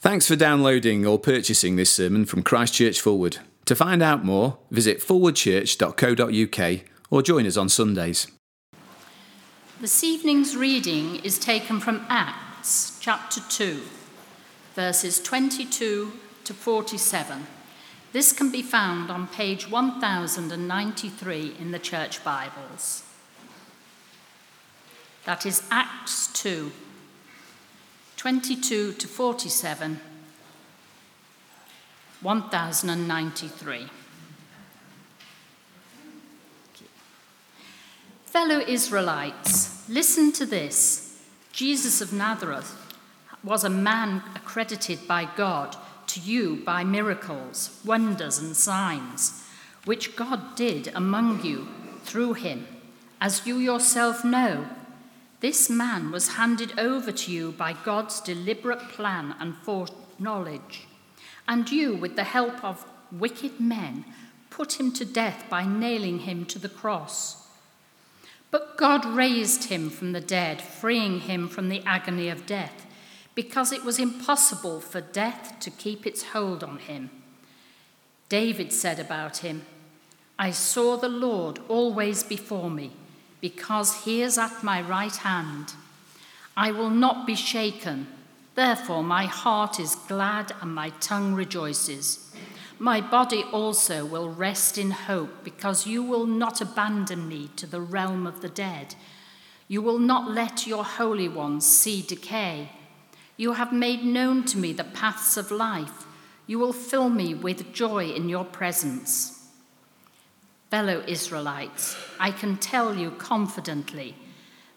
Thanks for downloading or purchasing this sermon from Christchurch Forward. To find out more, visit forwardchurch.co.uk or join us on Sundays. This evening's reading is taken from Acts chapter 2, verses 22 to 47. This can be found on page 1093 in the Church Bibles. That is Acts 2, 22 to 47, 1093. Fellow Israelites, listen to this. Jesus of Nazareth was a man accredited by God to you by miracles, wonders, and signs, which God did among you through him, as you yourself know. This man was handed over to you by God's deliberate plan and foreknowledge. And you, with the help of wicked men, put him to death by nailing him to the cross. But God raised him from the dead, freeing him from the agony of death, because it was impossible for death to keep its hold on him. David said about him, I saw the Lord always before me because he is at my right hand. I will not be shaken. Therefore, my heart is glad and my tongue rejoices. My body also will rest in hope, because you will not abandon me to the realm of the dead. You will not let your Holy One see decay. You have made known to me the paths of life. You will fill me with joy in your presence. Fellow Israelites, I can tell you confidently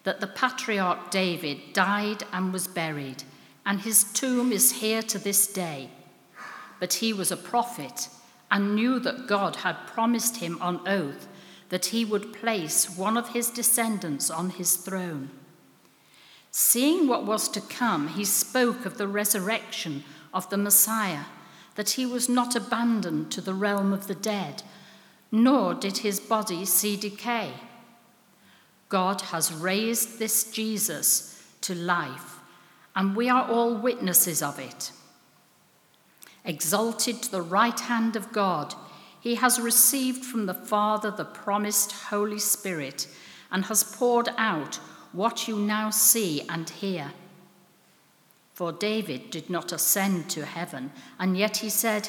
that the patriarch David died and was buried, and his tomb is here to this day. But he was a prophet and knew that God had promised him on oath that he would place one of his descendants on his throne. Seeing what was to come, he spoke of the resurrection of the Messiah, that he was not abandoned to the realm of the dead nor did his body see decay. God has raised this Jesus to life, and we are all witnesses of it. Exalted to the right hand of God, he has received from the Father the promised Holy Spirit and has poured out what you now see and hear. For David did not ascend to heaven, and yet he said,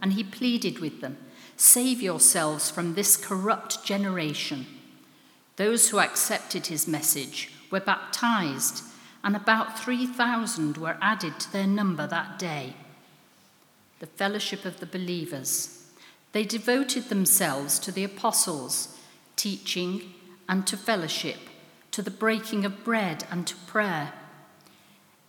and he pleaded with them Save yourselves from this corrupt generation. Those who accepted his message were baptized, and about 3,000 were added to their number that day. The fellowship of the believers. They devoted themselves to the apostles, teaching, and to fellowship, to the breaking of bread, and to prayer.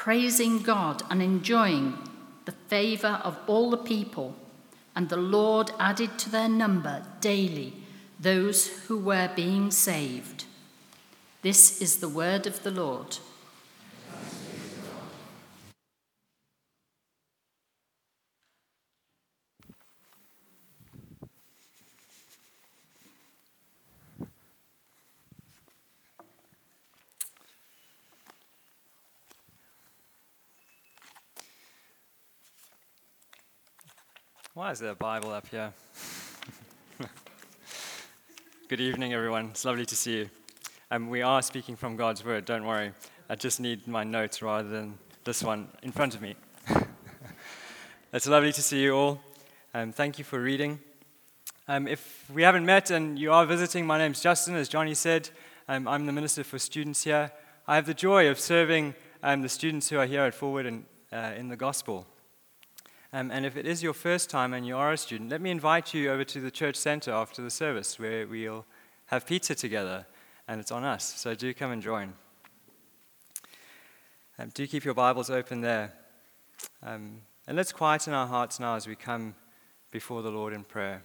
praising God and enjoying the favor of all the people. And the Lord added to their number daily those who were being saved. This is the word of the Lord. Why is there a Bible up here? Good evening, everyone. It's lovely to see you. Um, we are speaking from God's Word, don't worry. I just need my notes rather than this one in front of me. it's lovely to see you all. Um, thank you for reading. Um, if we haven't met and you are visiting, my name's Justin, as Johnny said. Um, I'm the Minister for Students here. I have the joy of serving um, the students who are here at Forward and, uh, in the Gospel. Um, and if it is your first time and you are a student, let me invite you over to the church center after the service where we'll have pizza together and it's on us. So do come and join. Um, do keep your Bibles open there. Um, and let's quieten our hearts now as we come before the Lord in prayer.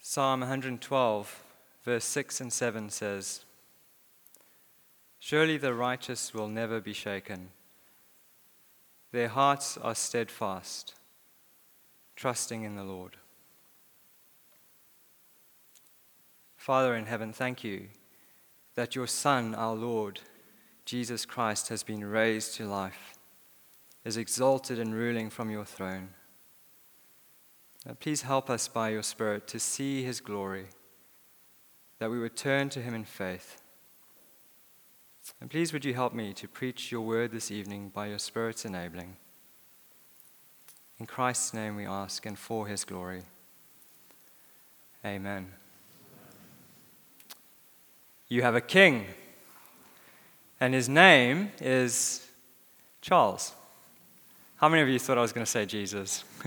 Psalm 112, verse 6 and 7 says, Surely the righteous will never be shaken. Their hearts are steadfast, trusting in the Lord. Father in heaven, thank you that your Son, our Lord, Jesus Christ, has been raised to life, is exalted and ruling from your throne. Now, please help us by your Spirit to see his glory, that we would turn to him in faith and please, would you help me to preach your word this evening by your Spirit's enabling? In Christ's name we ask, and for his glory. Amen. You have a king, and his name is Charles. How many of you thought I was going to say Jesus?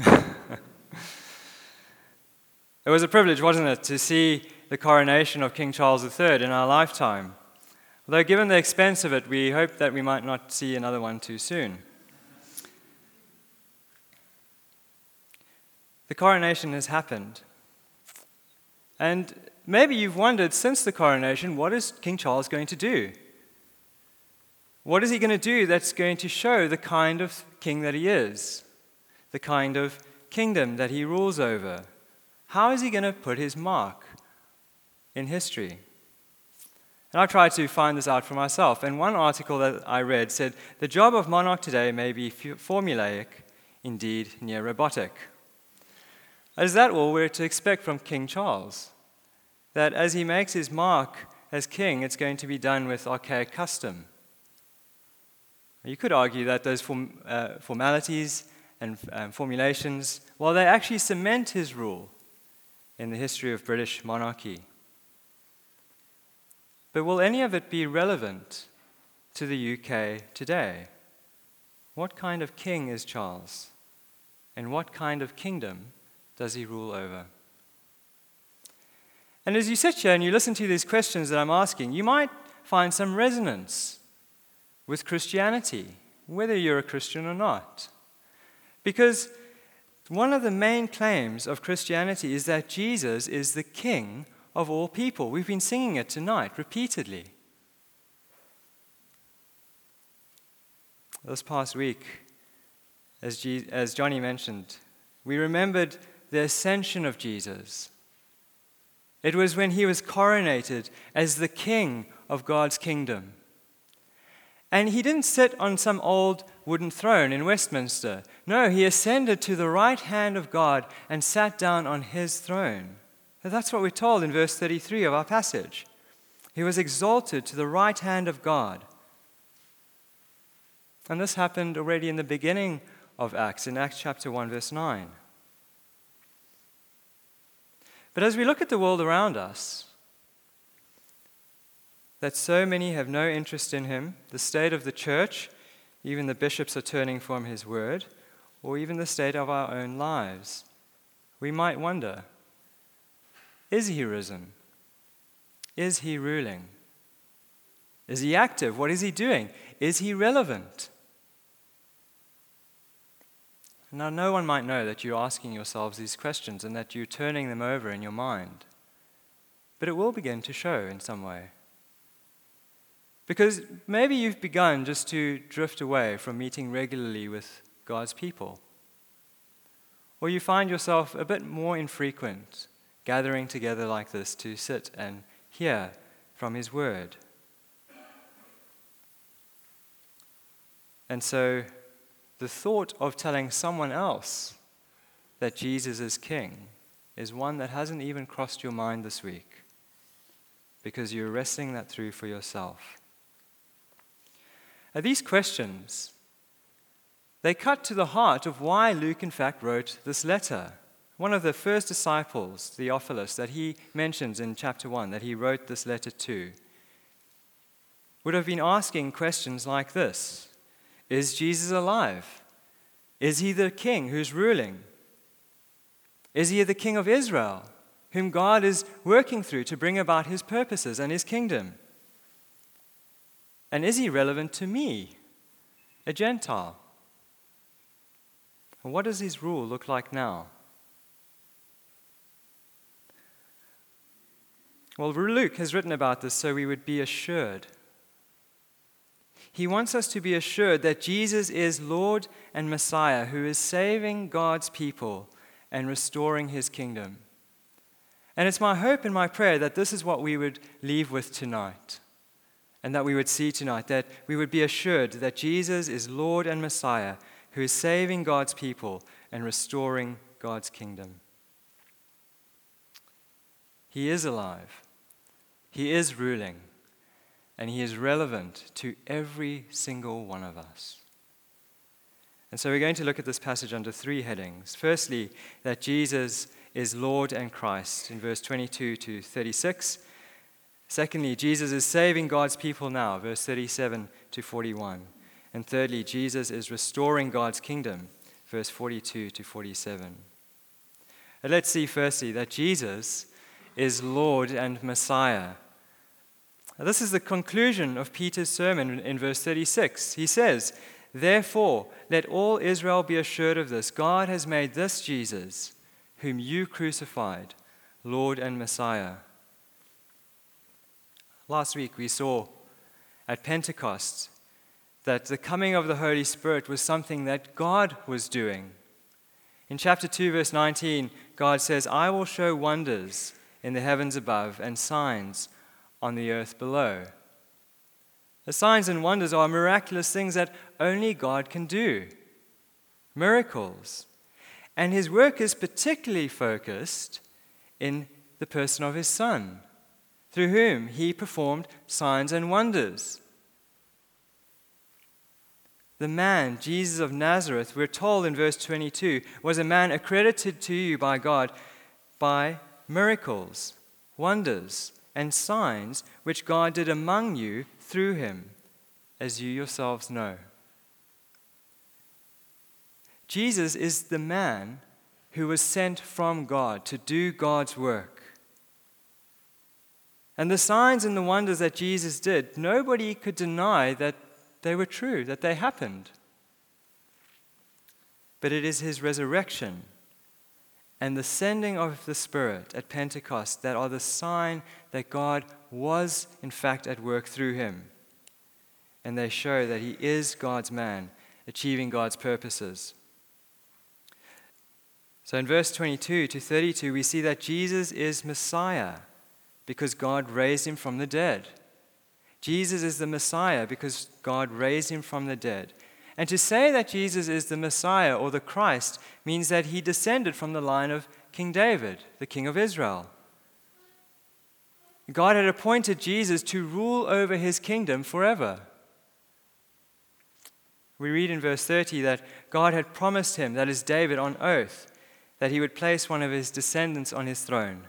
it was a privilege, wasn't it, to see the coronation of King Charles III in our lifetime. Although, given the expense of it, we hope that we might not see another one too soon. The coronation has happened. And maybe you've wondered since the coronation, what is King Charles going to do? What is he going to do that's going to show the kind of king that he is, the kind of kingdom that he rules over? How is he going to put his mark in history? And I tried to find this out for myself. And one article that I read said the job of monarch today may be formulaic, indeed near robotic. Is that all we're to expect from King Charles? That as he makes his mark as king, it's going to be done with archaic custom. You could argue that those form, uh, formalities and um, formulations, well, they actually cement his rule in the history of British monarchy. But will any of it be relevant to the UK today? What kind of king is Charles? And what kind of kingdom does he rule over? And as you sit here and you listen to these questions that I'm asking, you might find some resonance with Christianity, whether you're a Christian or not. Because one of the main claims of Christianity is that Jesus is the King of all people. We've been singing it tonight repeatedly. This past week, as, G- as Johnny mentioned, we remembered the ascension of Jesus. It was when he was coronated as the king of God's kingdom. And he didn't sit on some old wooden throne in Westminster. No, he ascended to the right hand of God and sat down on his throne. That's what we're told in verse 33 of our passage. He was exalted to the right hand of God. And this happened already in the beginning of Acts, in Acts chapter 1, verse 9. But as we look at the world around us, that so many have no interest in him, the state of the church, even the bishops are turning from his word, or even the state of our own lives, we might wonder is he risen? Is he ruling? Is he active? What is he doing? Is he relevant? Now, no one might know that you're asking yourselves these questions and that you're turning them over in your mind. But it will begin to show in some way. Because maybe you've begun just to drift away from meeting regularly with God's people. Or you find yourself a bit more infrequent gathering together like this to sit and hear from His Word. And so the thought of telling someone else that Jesus is king is one that hasn't even crossed your mind this week because you're wrestling that through for yourself. Now, these questions, they cut to the heart of why Luke, in fact, wrote this letter. One of the first disciples, Theophilus, that he mentions in chapter 1, that he wrote this letter to, would have been asking questions like this Is Jesus alive? Is he the king who's ruling? Is he the king of Israel, whom God is working through to bring about his purposes and his kingdom? And is he relevant to me, a Gentile? And what does his rule look like now? Well, Luke has written about this so we would be assured. He wants us to be assured that Jesus is Lord and Messiah who is saving God's people and restoring his kingdom. And it's my hope and my prayer that this is what we would leave with tonight and that we would see tonight, that we would be assured that Jesus is Lord and Messiah who is saving God's people and restoring God's kingdom. He is alive. He is ruling, and He is relevant to every single one of us. And so we're going to look at this passage under three headings. Firstly, that Jesus is Lord and Christ in verse 22 to 36. Secondly, Jesus is saving God's people now, verse 37 to 41. And thirdly, Jesus is restoring God's kingdom, verse 42 to 47. And let's see firstly that Jesus is Lord and Messiah. This is the conclusion of Peter's sermon in verse 36. He says, Therefore, let all Israel be assured of this God has made this Jesus, whom you crucified, Lord and Messiah. Last week we saw at Pentecost that the coming of the Holy Spirit was something that God was doing. In chapter 2, verse 19, God says, I will show wonders in the heavens above and signs on the earth below. The signs and wonders are miraculous things that only God can do miracles. And his work is particularly focused in the person of his Son, through whom he performed signs and wonders. The man, Jesus of Nazareth, we're told in verse 22, was a man accredited to you by God by miracles, wonders, and signs which God did among you through him, as you yourselves know. Jesus is the man who was sent from God to do God's work. And the signs and the wonders that Jesus did, nobody could deny that they were true, that they happened. But it is his resurrection and the sending of the Spirit at Pentecost that are the sign that God was, in fact, at work through him. And they show that he is God's man, achieving God's purposes. So in verse 22 to 32, we see that Jesus is Messiah because God raised him from the dead. Jesus is the Messiah because God raised him from the dead. And to say that Jesus is the Messiah or the Christ means that he descended from the line of King David, the king of Israel. God had appointed Jesus to rule over his kingdom forever. We read in verse 30 that God had promised him, that is David, on oath, that he would place one of his descendants on his throne.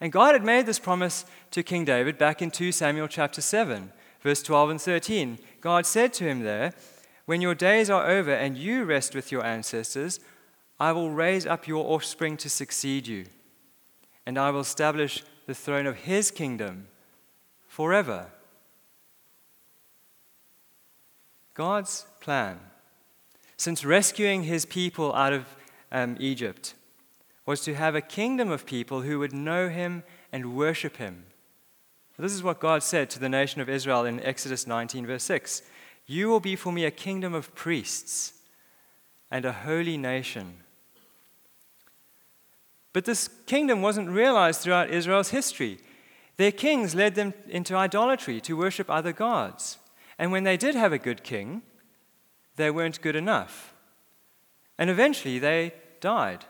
And God had made this promise to King David back in 2 Samuel chapter 7, verse 12 and 13. God said to him there, When your days are over and you rest with your ancestors, I will raise up your offspring to succeed you, and I will establish the throne of his kingdom forever. God's plan, since rescuing his people out of um, Egypt, was to have a kingdom of people who would know him and worship him. This is what God said to the nation of Israel in Exodus 19, verse 6 You will be for me a kingdom of priests and a holy nation. But this kingdom wasn't realized throughout Israel's history. Their kings led them into idolatry to worship other gods. And when they did have a good king, they weren't good enough. And eventually they died.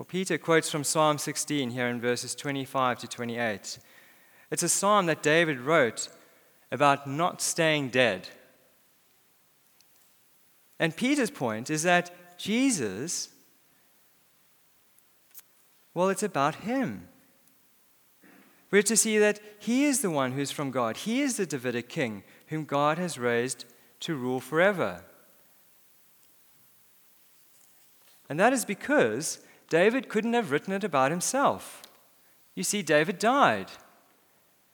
Well, Peter quotes from Psalm 16 here in verses 25 to 28. It's a psalm that David wrote about not staying dead. And Peter's point is that Jesus, well, it's about him. We're to see that he is the one who's from God. He is the Davidic king whom God has raised to rule forever. And that is because David couldn't have written it about himself. You see, David died,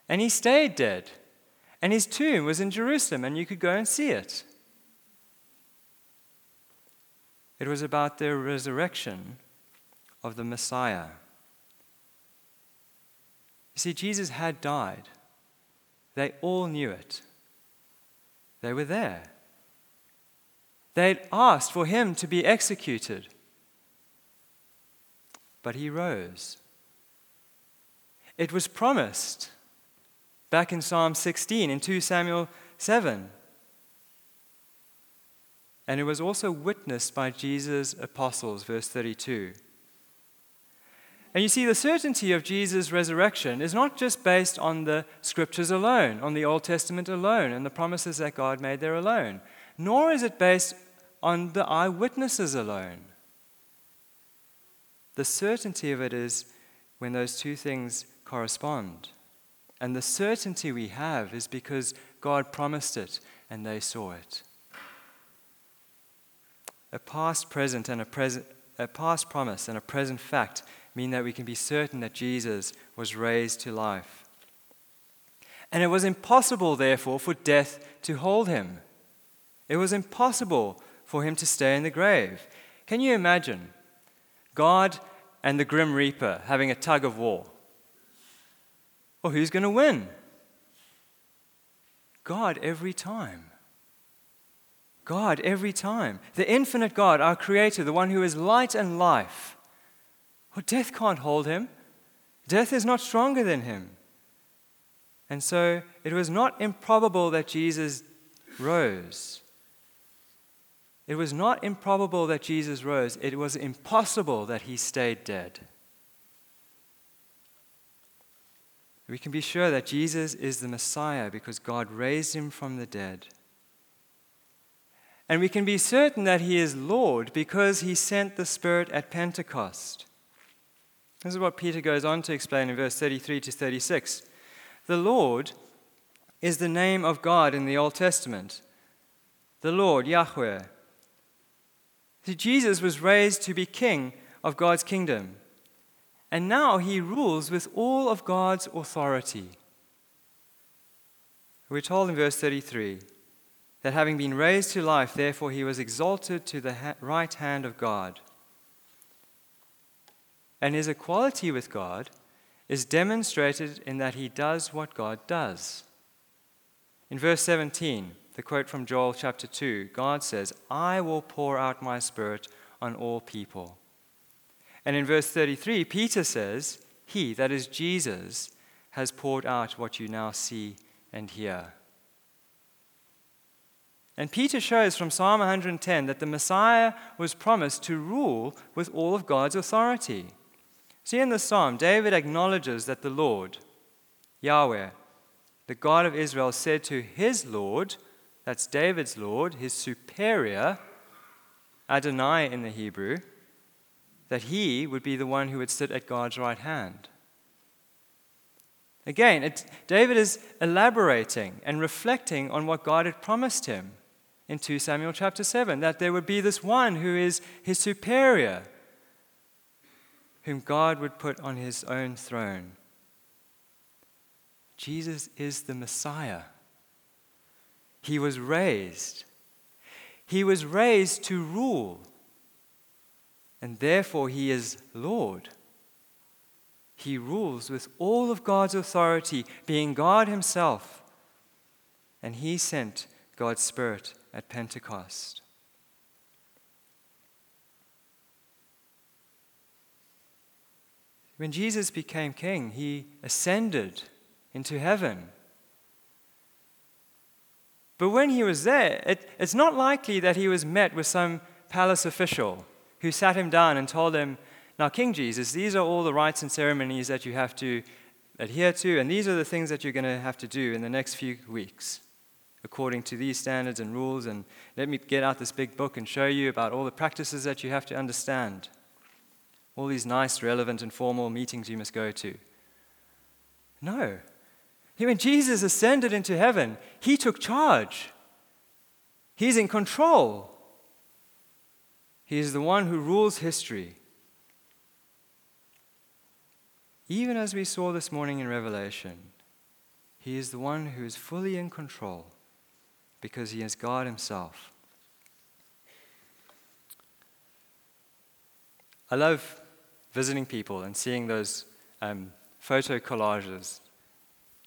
and he stayed dead, and his tomb was in Jerusalem, and you could go and see it. It was about the resurrection of the Messiah. You see, Jesus had died. They all knew it. They were there. They'd asked for him to be executed. But he rose. It was promised back in Psalm 16, in 2 Samuel 7. And it was also witnessed by Jesus' apostles, verse 32. And you see, the certainty of Jesus' resurrection is not just based on the scriptures alone, on the Old Testament alone, and the promises that God made there alone, nor is it based on the eyewitnesses alone. The certainty of it is when those two things correspond. And the certainty we have is because God promised it and they saw it. A past present and a present a past promise and a present fact mean that we can be certain that Jesus was raised to life. And it was impossible, therefore, for death to hold him. It was impossible for him to stay in the grave. Can you imagine God and the Grim Reaper having a tug of war? Well, who's going to win? God every time. God every time. The infinite God, our Creator, the one who is light and life well, death can't hold him. Death is not stronger than him. And so it was not improbable that Jesus rose. It was not improbable that Jesus rose. It was impossible that he stayed dead. We can be sure that Jesus is the Messiah because God raised him from the dead. And we can be certain that he is Lord because he sent the Spirit at Pentecost. This is what Peter goes on to explain in verse 33 to 36. The Lord is the name of God in the Old Testament. The Lord, Yahweh. Jesus was raised to be king of God's kingdom. And now he rules with all of God's authority. We're told in verse 33 that having been raised to life, therefore he was exalted to the right hand of God and his equality with God is demonstrated in that he does what God does. In verse 17, the quote from Joel chapter 2, God says, I will pour out my spirit on all people. And in verse 33, Peter says, He, that is Jesus, has poured out what you now see and hear. And Peter shows from Psalm 110 that the Messiah was promised to rule with all of God's authority. See, in the psalm, David acknowledges that the Lord, Yahweh, the God of Israel, said to his Lord, that's David's Lord, his superior, Adonai in the Hebrew, that he would be the one who would sit at God's right hand. Again, David is elaborating and reflecting on what God had promised him in 2 Samuel chapter 7 that there would be this one who is his superior, whom God would put on his own throne. Jesus is the Messiah. He was raised. He was raised to rule, and therefore he is Lord. He rules with all of God's authority, being God Himself. And He sent God's Spirit at Pentecost. When Jesus became king, he ascended into heaven. But when he was there, it, it's not likely that he was met with some palace official who sat him down and told him, Now, King Jesus, these are all the rites and ceremonies that you have to adhere to, and these are the things that you're going to have to do in the next few weeks, according to these standards and rules. And let me get out this big book and show you about all the practices that you have to understand, all these nice, relevant, and formal meetings you must go to. No. When Jesus ascended into heaven, he took charge. He's in control. He is the one who rules history. Even as we saw this morning in Revelation, he is the one who is fully in control because he is God himself. I love visiting people and seeing those um, photo collages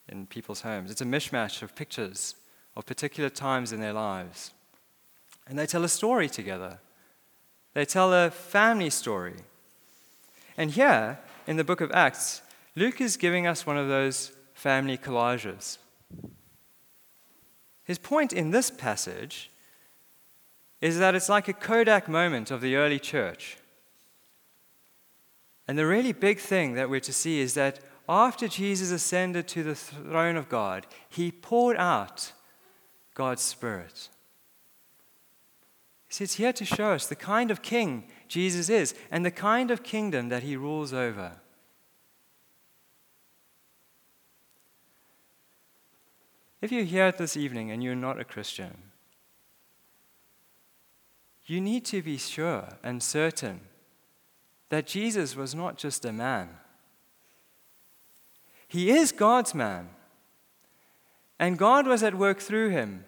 in people's homes. It's a mishmash of pictures of particular times in their lives. And they tell a story together. They tell a family story. And here, in the book of Acts, Luke is giving us one of those family collages. His point in this passage is that it's like a Kodak moment of the early church. And the really big thing that we're to see is that after Jesus ascended to the throne of God, he poured out God's Spirit. See, it's here to show us the kind of king Jesus is and the kind of kingdom that he rules over. If you're here this evening and you're not a Christian, you need to be sure and certain that Jesus was not just a man he is God's man. And God was at work through him.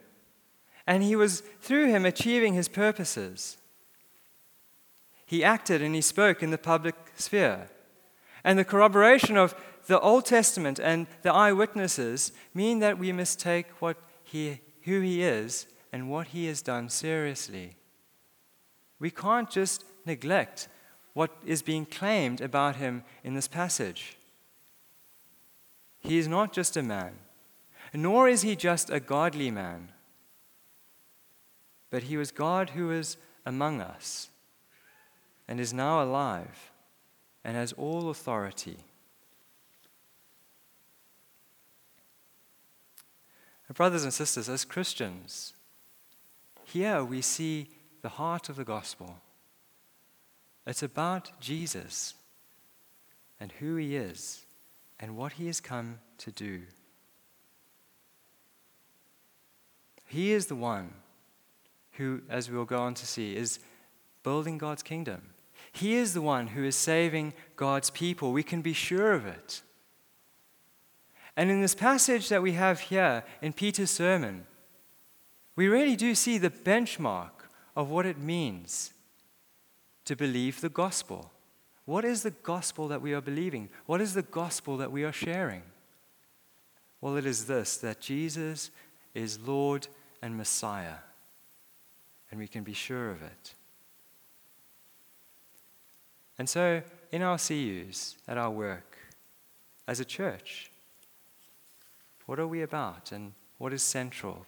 And he was through him achieving his purposes. He acted and he spoke in the public sphere. And the corroboration of the Old Testament and the eyewitnesses mean that we must take what he, who he is and what he has done seriously. We can't just neglect what is being claimed about him in this passage. He is not just a man, nor is he just a godly man, but he was God who is among us and is now alive and has all authority. Brothers and sisters, as Christians, here we see the heart of the gospel. It's about Jesus and who he is and what he has come to do. He is the one who, as we will go on to see, is building God's kingdom. He is the one who is saving God's people. We can be sure of it. And in this passage that we have here in Peter's sermon, we really do see the benchmark of what it means to believe the gospel. What is the gospel that we are believing? What is the gospel that we are sharing? Well, it is this that Jesus is Lord and Messiah, and we can be sure of it. And so, in our CUs, at our work, as a church, what are we about and what is central?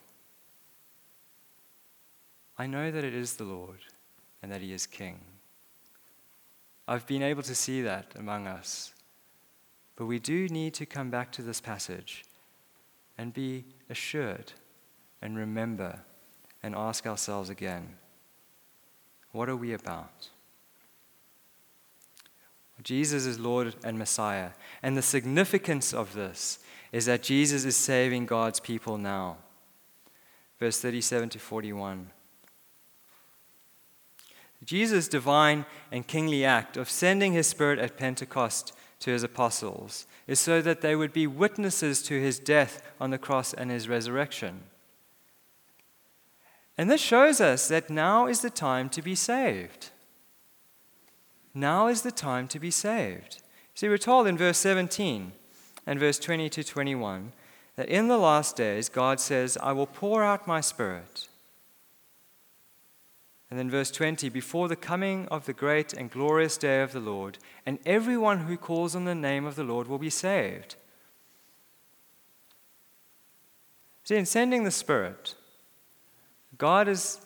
I know that it is the Lord and that He is King. I've been able to see that among us. But we do need to come back to this passage and be assured and remember and ask ourselves again what are we about? Jesus is Lord and Messiah. And the significance of this is that Jesus is saving God's people now. Verse 37 to 41. Jesus' divine and kingly act of sending his Spirit at Pentecost to his apostles is so that they would be witnesses to his death on the cross and his resurrection. And this shows us that now is the time to be saved. Now is the time to be saved. See, we're told in verse 17 and verse 20 to 21 that in the last days God says, I will pour out my Spirit and then verse 20 before the coming of the great and glorious day of the Lord, and everyone who calls on the name of the Lord will be saved. See, in sending the Spirit, God is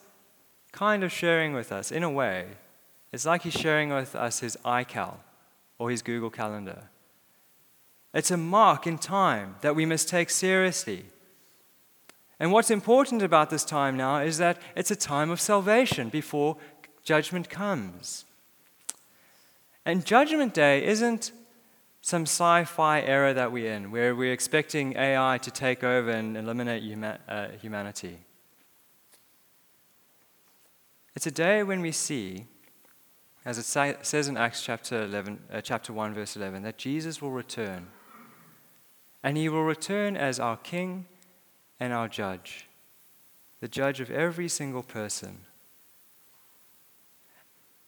kind of sharing with us, in a way, it's like He's sharing with us His iCal or His Google Calendar. It's a mark in time that we must take seriously. And what's important about this time now is that it's a time of salvation before judgment comes. And Judgment Day isn't some sci fi era that we're in where we're expecting AI to take over and eliminate huma- uh, humanity. It's a day when we see, as it say, says in Acts chapter, 11, uh, chapter 1, verse 11, that Jesus will return. And he will return as our King and our judge, the judge of every single person.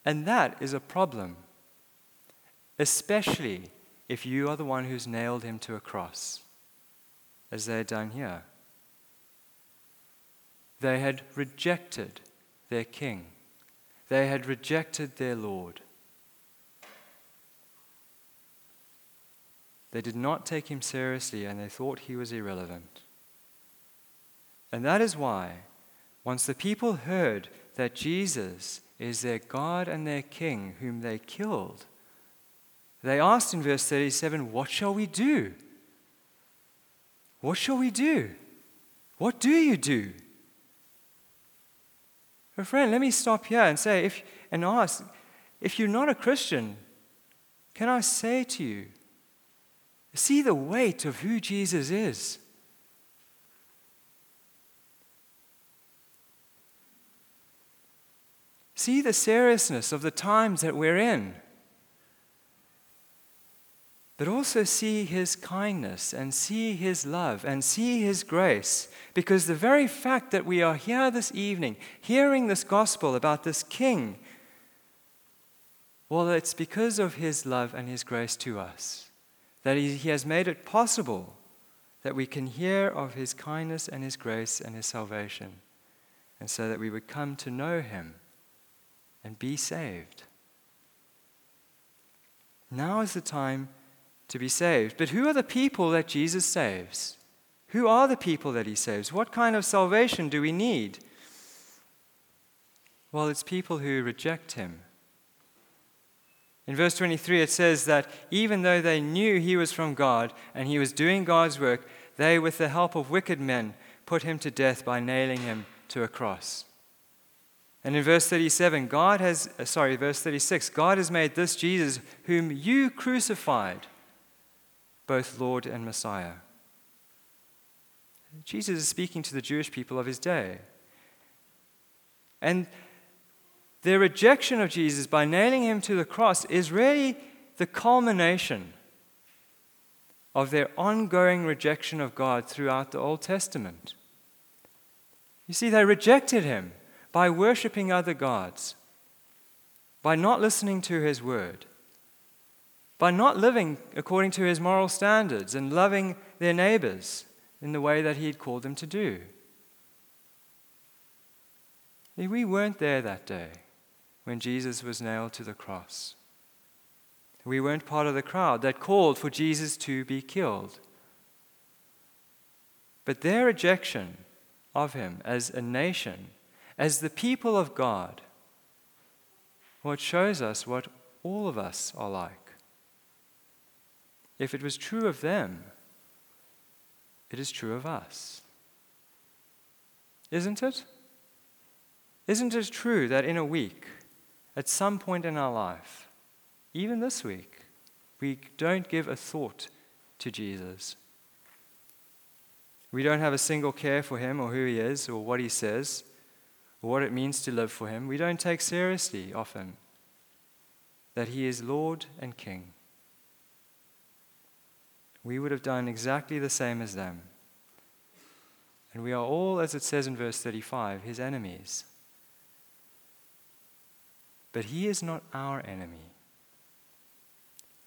And that is a problem, especially if you are the one who's nailed him to a cross, as they had done here. They had rejected their king, they had rejected their Lord. They did not take him seriously and they thought he was irrelevant. And that is why, once the people heard that Jesus is their God and their King, whom they killed, they asked in verse 37, What shall we do? What shall we do? What do you do? But friend, let me stop here and say, if, and ask, if you're not a Christian, can I say to you, see the weight of who Jesus is? See the seriousness of the times that we're in. But also see his kindness and see his love and see his grace. Because the very fact that we are here this evening, hearing this gospel about this king, well, it's because of his love and his grace to us that he, has made it possible that we can hear of his kindness and his grace and his salvation, and so that we would come to know him and be saved. Now is the time to be saved. But who are the people that Jesus saves? Who are the people that he saves? What kind of salvation do we need? Well, it's people who reject him. In verse 23, it says that even though they knew he was from God and he was doing God's work, they, with the help of wicked men, put him to death by nailing him to a cross. And in verse 37, God has, uh, sorry, verse 36, God has made this Jesus, whom you crucified, both Lord and Messiah. Jesus is speaking to the Jewish people of his day. And their rejection of Jesus by nailing him to the cross is really the culmination of their ongoing rejection of God throughout the Old Testament. You see, they rejected him by worshiping other gods, by not listening to his word, by not living according to his moral standards and loving their neighbors in the way that he had called them to do. We weren't there that day when Jesus was nailed to the cross. We weren't part of the crowd that called for Jesus to be killed. But their rejection of him as a nation as the people of God, what shows us what all of us are like. If it was true of them, it is true of us. Isn't it? Isn't it true that in a week, at some point in our life, even this week, we don't give a thought to Jesus? We don't have a single care for him or who he is or what he says what it means to live for Him, we don't take seriously often that He is Lord and King. We would have done exactly the same as them. And we are all, as it says in verse 35, His enemies. But He is not our enemy.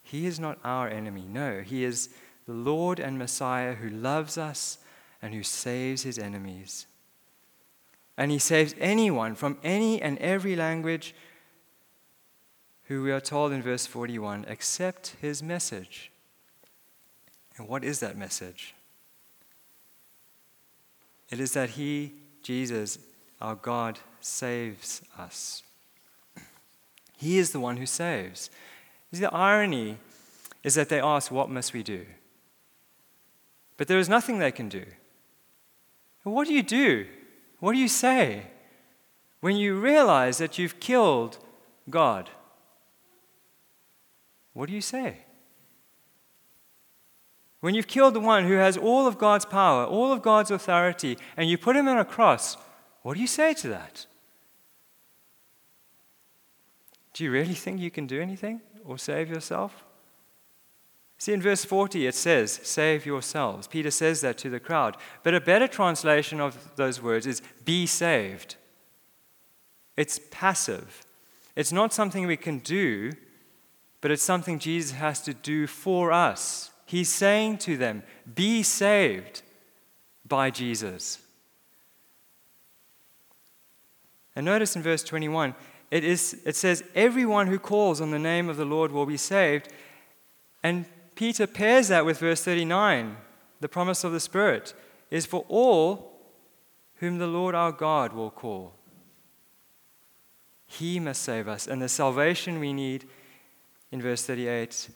He is not our enemy. No, He is the Lord and Messiah who loves us and who saves His enemies and he saves anyone from any and every language who we are told in verse 41 accept his message. And what is that message? It is that he, Jesus, our God saves us. He is the one who saves. The irony is that they ask, What must we do? But there is nothing they can do. What do you do? What do you say when you realize that you've killed God? What do you say? When you've killed the one who has all of God's power, all of God's authority, and you put him on a cross, what do you say to that? Do you really think you can do anything or save yourself? See, in verse 40, it says, Save yourselves. Peter says that to the crowd. But a better translation of those words is, Be saved. It's passive. It's not something we can do, but it's something Jesus has to do for us. He's saying to them, Be saved by Jesus. And notice in verse 21, it, is, it says, Everyone who calls on the name of the Lord will be saved. And Peter pairs that with verse 39, the promise of the Spirit is for all whom the Lord our God will call. He must save us. And the salvation we need in verse 38,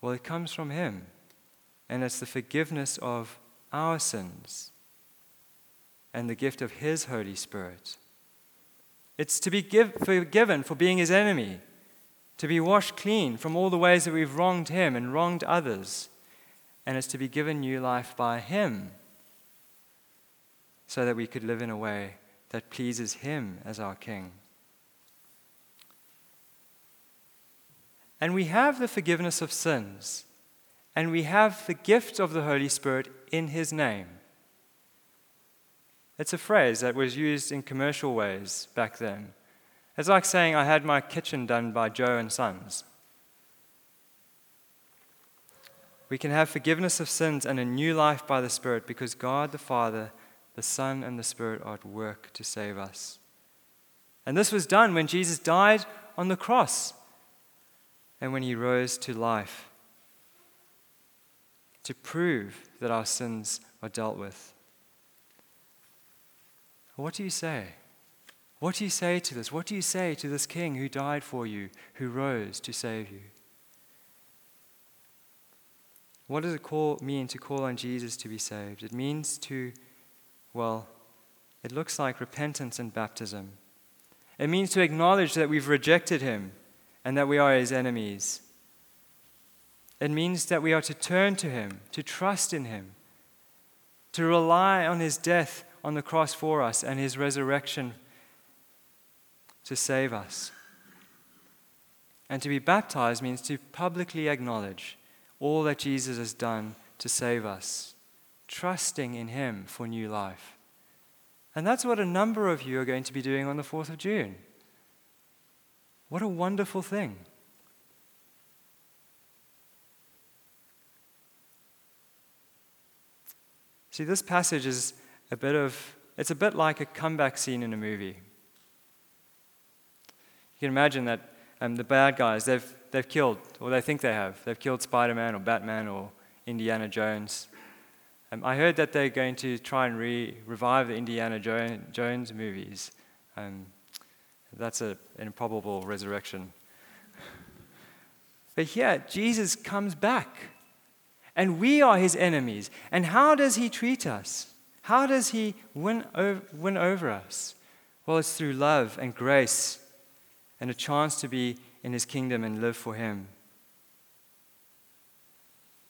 well, it comes from Him. And it's the forgiveness of our sins and the gift of His Holy Spirit. It's to be give, forgiven for being His enemy to be washed clean from all the ways that we've wronged Him and wronged others, and it's to be given new life by Him so that we could live in a way that pleases Him as our King. And we have the forgiveness of sins, and we have the gift of the Holy Spirit in His name. It's a phrase that was used in commercial ways back then. It's like saying I had my kitchen done by Joe and Sons. We can have forgiveness of sins and a new life by the Spirit because God the Father, the Son, and the Spirit are at work to save us. And this was done when Jesus died on the cross and when he rose to life to prove that our sins are dealt with. What do you say? What do you say to this? What do you say to this king who died for you, who rose to save you? What does it call, mean to call on Jesus to be saved? It means to, well, it looks like repentance and baptism. It means to acknowledge that we've rejected him and that we are his enemies. It means that we are to turn to him, to trust in him, to rely on his death on the cross for us and his resurrection to save us. And to be baptized means to publicly acknowledge all that Jesus has done to save us, trusting in Him for new life. And that's what a number of you are going to be doing on the 4th of June. What a wonderful thing. See, this passage is a bit of, it's a bit like a comeback scene in a movie. You can imagine that um, the bad guys, they've, they've killed, or they think they have, they've killed Spider Man or Batman or Indiana Jones. Um, I heard that they're going to try and re- revive the Indiana jo- Jones movies. Um, that's a, an improbable resurrection. But here, Jesus comes back, and we are his enemies. And how does he treat us? How does he win win over us? Well, it's through love and grace and a chance to be in his kingdom and live for him.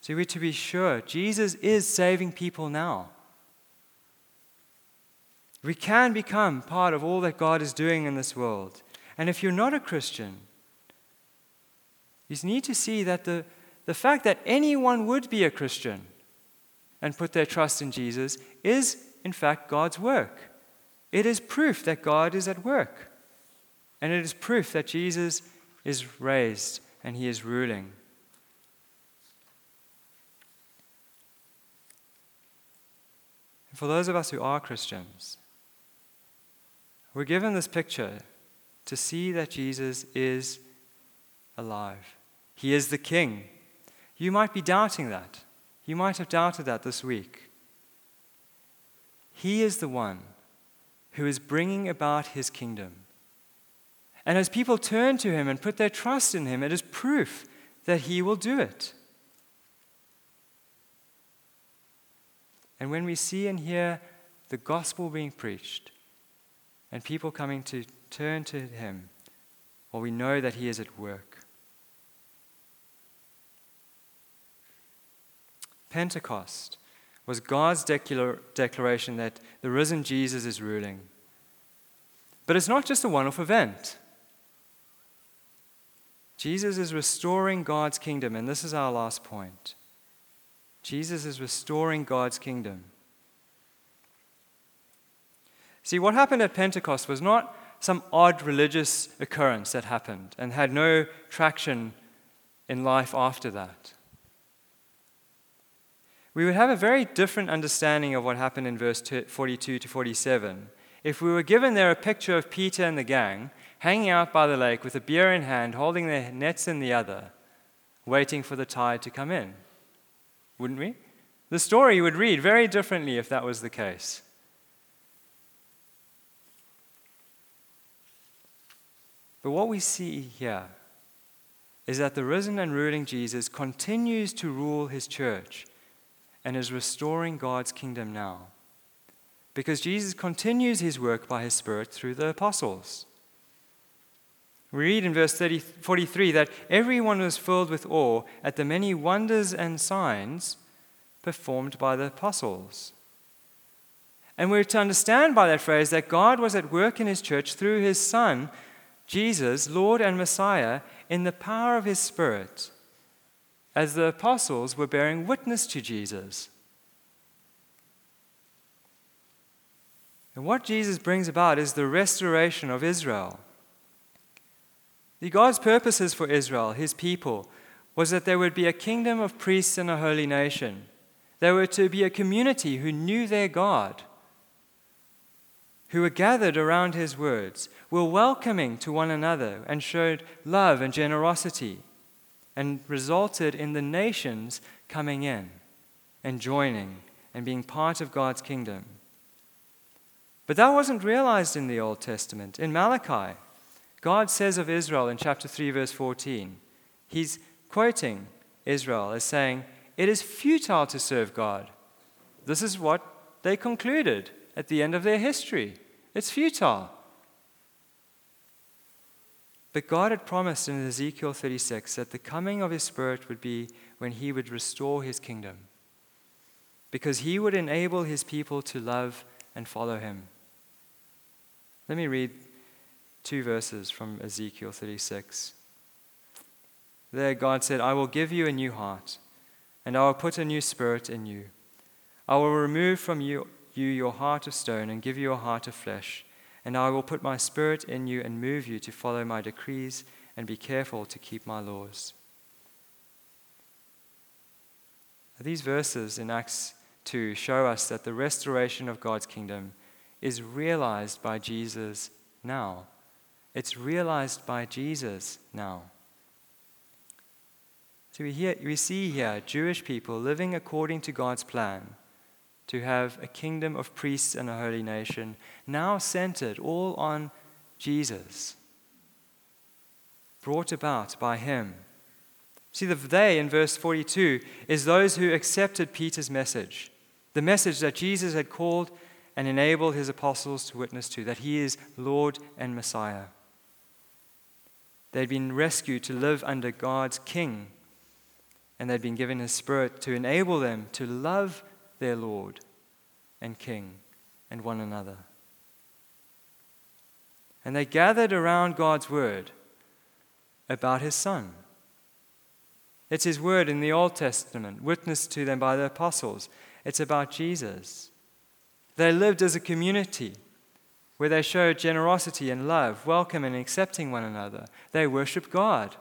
So we're to be sure Jesus is saving people now. We can become part of all that God is doing in this world. And if you're not a Christian, you need to see that the, the fact that anyone would be a Christian and put their trust in Jesus is, in fact, God's work. It is proof that God is at work. And it is proof that Jesus is raised and he is ruling. And for those of us who are Christians, we're given this picture to see that Jesus is alive. He is the King. You might be doubting that. You might have doubted that this week. He is the one who is bringing about his kingdom. And as people turn to him and put their trust in him, it is proof that he will do it. And when we see and hear the gospel being preached and people coming to turn to him, well, we know that he is at work. Pentecost was God's declar- declaration that the risen Jesus is ruling. But it's not just a one off event. Jesus is restoring God's kingdom, and this is our last point. Jesus is restoring God's kingdom. See, what happened at Pentecost was not some odd religious occurrence that happened and had no traction in life after that. We would have a very different understanding of what happened in verse 42 to 47 if we were given there a picture of Peter and the gang hanging out by the lake with a beer in hand, holding their nets in the other, waiting for the tide to come in. Wouldn't we? The story would read very differently if that was the case. But what we see here is that the risen and ruling Jesus continues to rule his church and is restoring God's kingdom now. Because Jesus continues his work by his Spirit through the apostles. We read in verse 30, 43 that everyone was filled with awe at the many wonders and signs performed by the apostles. And we're to understand by that phrase that God was at work in his church through his Son, Jesus, Lord and Messiah, in the power of his Spirit, as the apostles were bearing witness to Jesus. And what Jesus brings about is the restoration of Israel. The God's purposes for Israel, his people, was that there would be a kingdom of priests and a holy nation. There were to be a community who knew their God, who were gathered around his words, were welcoming to one another, and showed love and generosity, and resulted in the nations coming in and joining and being part of God's kingdom. But that wasn't realized in the Old Testament. In Malachi, God says of Israel in chapter 3, verse 14, He's quoting Israel as saying, It is futile to serve God. This is what they concluded at the end of their history. It's futile. But God had promised in Ezekiel 36 that the coming of His Spirit would be when He would restore His kingdom, because He would enable His people to love and follow Him. Let me read two verses from Ezekiel 36. There, God said, I will give you a new heart, and I will put a new spirit in you. I will remove from you, you your heart of stone and give you a heart of flesh, and I will put my spirit in you and move you to follow my decrees and be careful to keep my laws. These verses in Acts 2 show us that the restoration of God's kingdom is realized by Jesus now. It's realized by Jesus now. So we, hear, we see here Jewish people living according to God's plan to have a kingdom of priests and a holy nation, now centered all on Jesus, brought about by Him. See, the they in verse 42 is those who accepted Peter's message, the message that Jesus had called and enabled his apostles to witness to that He is Lord and Messiah. They'd been rescued to live under God's King, and they'd been given His Spirit to enable them to love their Lord and King and one another. And they gathered around God's Word about His Son. It's His Word in the Old Testament, witnessed to them by the apostles. It's about Jesus. They lived as a community where they show generosity and love, welcome and accepting one another. They worship God.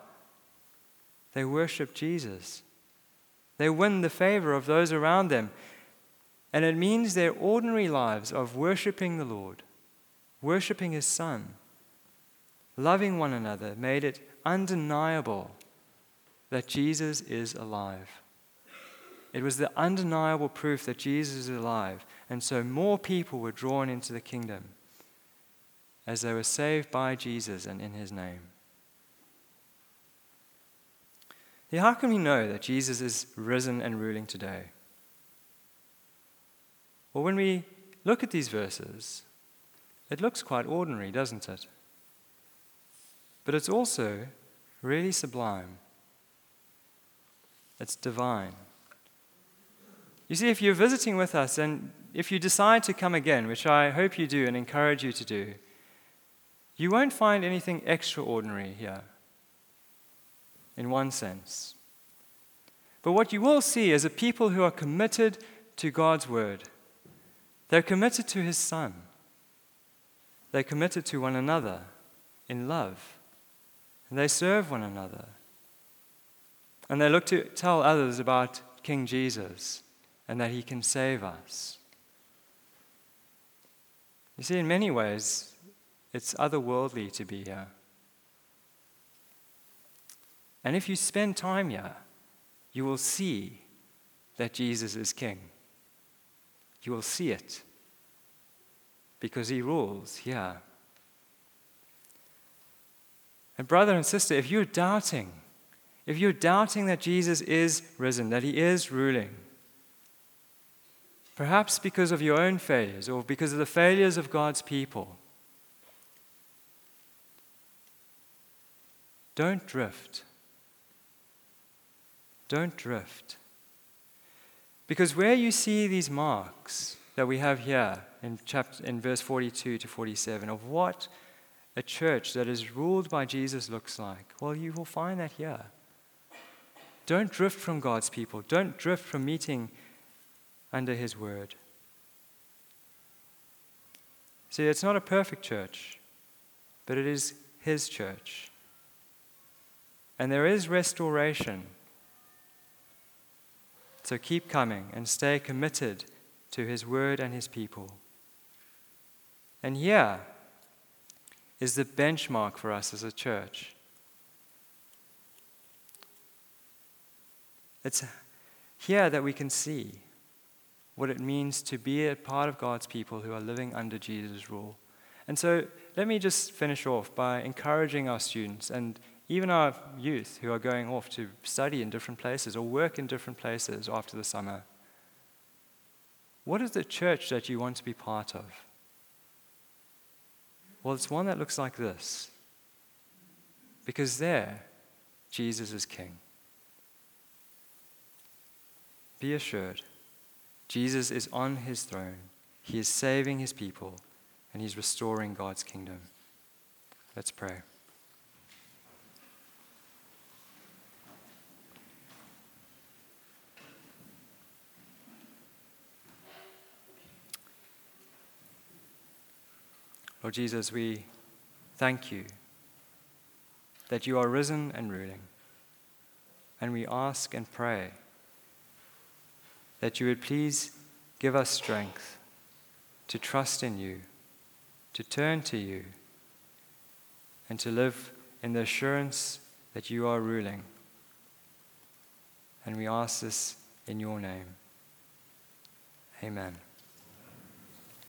They worship Jesus. They win the favor of those around them. And it means their ordinary lives of worshiping the Lord, worshiping His Son, loving one another, made it undeniable that Jesus is alive. It was the undeniable proof that Jesus is alive. And so more people were drawn into the kingdom. As they were saved by Jesus and in his name. How can we know that Jesus is risen and ruling today? Well, when we look at these verses, it looks quite ordinary, doesn't it? But it's also really sublime. It's divine. You see, if you're visiting with us and if you decide to come again, which I hope you do and encourage you to do, you won't find anything extraordinary here, in one sense. But what you will see is a people who are committed to God's word. They're committed to his Son. They're committed to one another in love. And they serve one another. And they look to tell others about King Jesus and that he can save us. You see, in many ways, it's otherworldly to be here. And if you spend time here, you will see that Jesus is King. You will see it because he rules here. And, brother and sister, if you're doubting, if you're doubting that Jesus is risen, that he is ruling, perhaps because of your own failures or because of the failures of God's people, don't drift. Don't drift. Because where you see these marks that we have here in, chapter, in verse 42 to 47 of what a church that is ruled by Jesus looks like, well, you will find that here. Don't drift from God's people. Don't drift from meeting under His word. See, it's not a perfect church, but it is His church. And there is restoration so keep coming and stay committed to His word and His people. And here is the benchmark for us as a church. It's here that we can see what it means to be a part of God's people who are living under Jesus' rule. And so let me just finish off by encouraging our students and even our youth who are going off to study in different places or work in different places after the summer. What is the church that you want to be part of? Well, it's one that looks like this. Because there, Jesus is King. Be assured, Jesus is on his throne. He is saving his people, and he's restoring God's kingdom. Let's pray. Lord Jesus, we thank you that you are risen and ruling. And we ask and pray that you would please give us strength to trust in you, to turn to you, and to live in the assurance that you are ruling. And we ask this in your name. Amen.